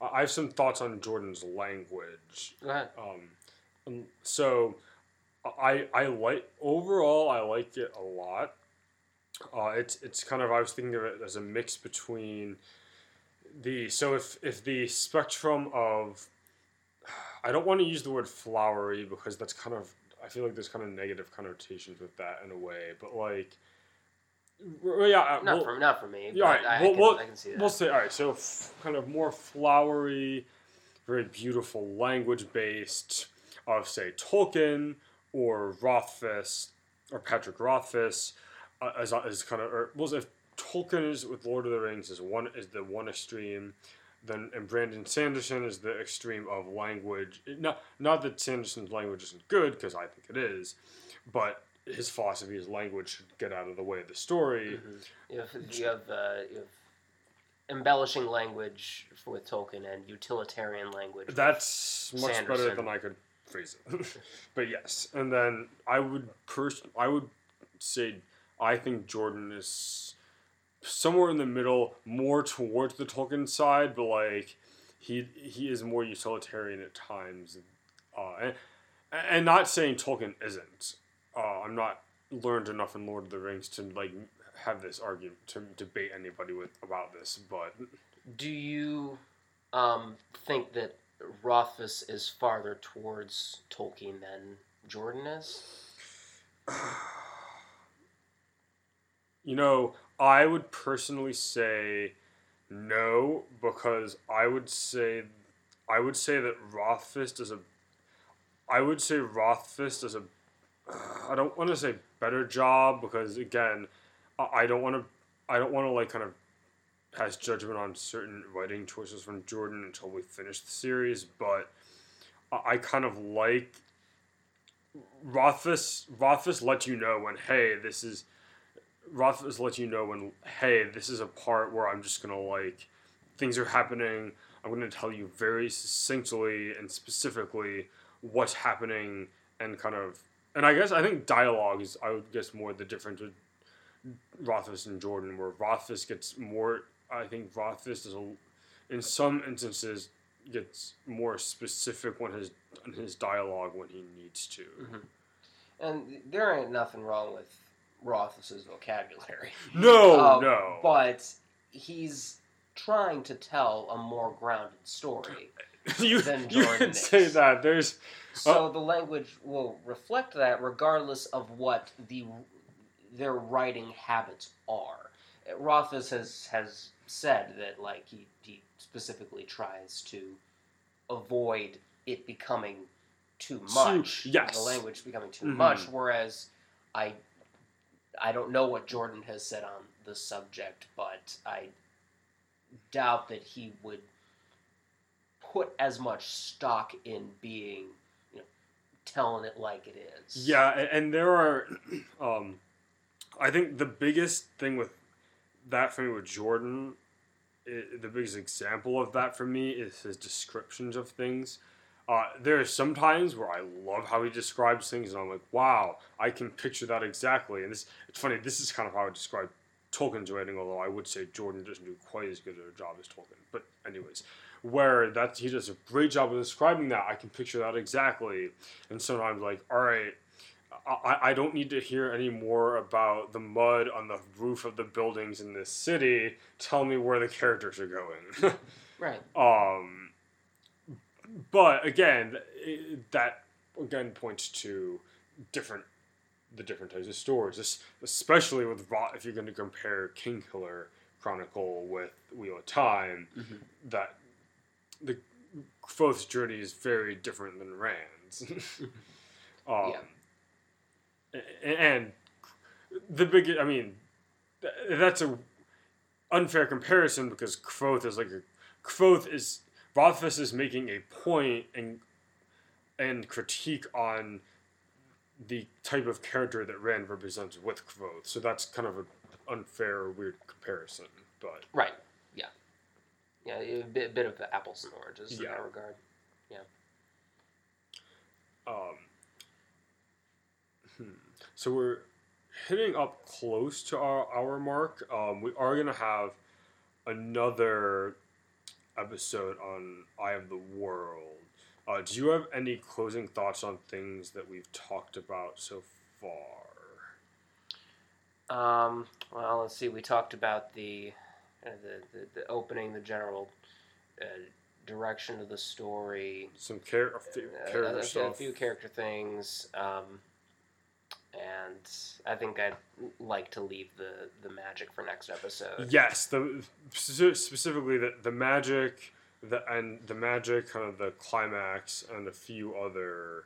I have some thoughts on Jordan's language. go ahead. Um, um, so I I like overall I like it a lot. Uh, it's it's kind of I was thinking of it as a mix between the so if if the spectrum of I don't want to use the word flowery because that's kind of I feel like there's kind of negative connotations with that in a way, but like yeah, uh, Not well- for not for me. Yeah, but alright, I, I can, well- I can see that. We'll say, all right, so f- kind of more flowery, very beautiful language based of, say, Tolkien or Rothfuss or Patrick Rothfuss uh, as, as kind of, or well, if Tolkien is with Lord of the Rings is one is the one extreme, then and Brandon Sanderson is the extreme of language. Not not that Sanderson's language isn't good because I think it is, but his philosophy his language should get out of the way of the story. Mhm. You have, you have, uh, you have embellishing language with Tolkien and utilitarian language. That's much better than I could phrase it. [laughs] but yes, and then I would pers- I would say I think Jordan is somewhere in the middle, more towards the Tolkien side, but like he he is more utilitarian at times. Uh, and, and not saying Tolkien isn't. Uh, I'm not learned enough in Lord of the Rings to like have this argument to debate anybody with about this, but Do you um, think that Rothfuss is farther towards Tolkien than Jordan is? [sighs] You know, I would personally say no because I would say I would say that Rothfuss does a I would say Rothfuss does a I don't want to say better job because again I don't want to I don't want to like kind of pass judgment on certain writing choices from Jordan until we finish the series, but I, I kind of like Rothfuss. Rothfuss lets you know when hey this is Rothfuss lets you know when hey this is a part where I'm just gonna like things are happening. I'm gonna tell you very succinctly and specifically what's happening and kind of and I guess I think dialogue is I would guess more the difference with Rothfuss and Jordan, where Rothfuss gets more. I think Rothfuss is a, in some instances gets more specific when his in his dialogue when he needs to. And there ain't nothing wrong with Rothfuss's vocabulary. [laughs] No, Uh, no. But he's trying to tell a more grounded story. [laughs] you than you can say that. There's So the language will reflect that regardless of what the their writing habits are. Rothfuss has has said that like he, he specifically tries to avoid it becoming too much. yes. The language becoming too Mhm. much, whereas I I don't know what Jordan has said on the subject, but I doubt that he would put as much stock in being, telling it like it is. Yeah, and there are, [clears throat] um, I think the biggest thing with that for me with Jordan, i the biggest example of that for me is his descriptions of things. Uh, there are some times where I love how he describes things, and I'm like, wow, I can picture that exactly. And this, it's funny. This is kind of how I describe Tolkien's writing, although I would say Jordan doesn't do quite as good a job as Tolkien. But anyways, where that he does a great job of describing that, I can picture that exactly. And so I'm like, all right, I, I don't need to hear any more about the mud on the roof of the buildings in this city. Tell me where the characters are going. [laughs] Right. um, but again, that again points to different the different types of stories, especially with if you're going to compare King Killer Chronicle with Wheel of Time, Mhm. that the Kvothe's journey is very different than Rand's. [laughs] um, a- and the big, I mean, that's a unfair comparison because Kvothe is like a Kvothe is Rothfuss is making a point and and critique on the type of character that Rand represents with Kvothe. So that's kind of an unfair or weird comparison. But Right. Yeah. Yeah, a bit, bit of apples and oranges in that regard. Yeah. Um, hmm. so we're hitting up close to our hour mark. Um, we are gonna have another episode on Eye of the World. Uh, do you have any closing thoughts on things that we've talked about so far? Um, well, let's see. We talked about the uh, the, the the opening, the general uh, direction of the story, Some char- a few uh, character a, a stuff. few character things, um, and I think I'd like to leave the the magic for next episode. Yes, the specifically the the magic, the and the magic kind of the climax and a few other,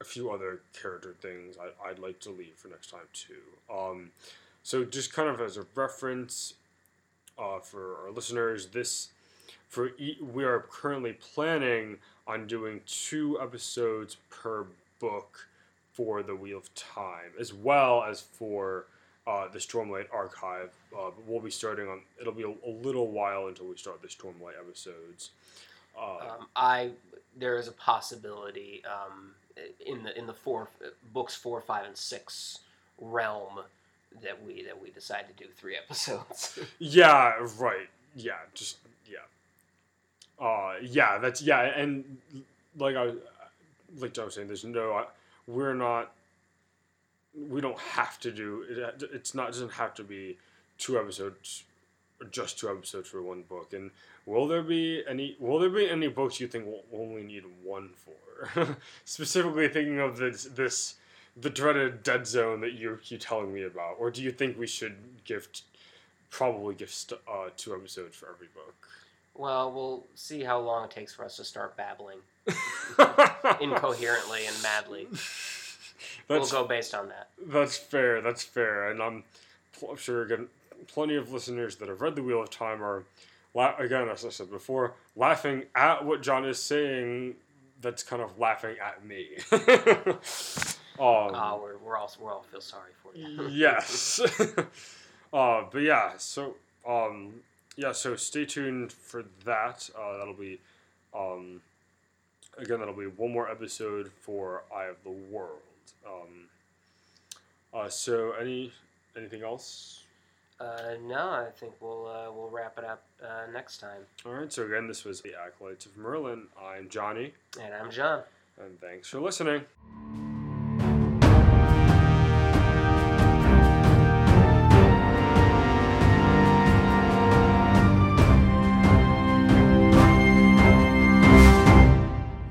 a few other character things I, I'd like to leave for next time too. Um, so just kind of as a reference, uh, for our listeners, this for e- we are currently planning on doing two episodes per book for the Wheel of Time, as well as for uh, the Stormlight Archive. Uh, we'll be starting on. It'll be a, a little while until we start the Stormlight episodes. Uh, Um, I there is a possibility um, in the in the four books four, five, and six realm that we that we decide to do three episodes. [laughs] yeah, right. Yeah, just yeah. Uh, yeah, that's yeah, and like I, like I was saying, there's no, I- we're not, we don't have to do it. It's not it doesn't have to be two episodes, or just two episodes for one book. And will there be any? Will there be any books you think we'll only need one for? [laughs] Specifically thinking of this this the dreaded dead zone that you keep telling me about, or do you think we should gift probably give st- uh, two episodes for every book? Well, we'll see how long it takes for us to start babbling [laughs] incoherently and madly. That's we'll go based on that. That's fair. That's fair, and I'm, pl- I'm sure again, plenty of listeners that have read the Wheel of Time are, la- again, as I said before, laughing at what John is saying. That's kind of laughing at me. [laughs] um, Oh, we're, we're all we're all feel sorry for you. yes. [laughs] [laughs] uh, but yeah, so um, yeah, so stay tuned for that. Uh, that'll be, um, again, that'll be one more episode for Eye of the World. Um, uh, so any anything else? Uh, no, I think we'll uh, we'll wrap it up uh, next time. All right. So again, this was the Acolytes of Merlin. I'm Johnny, And I'm John. and thanks for listening.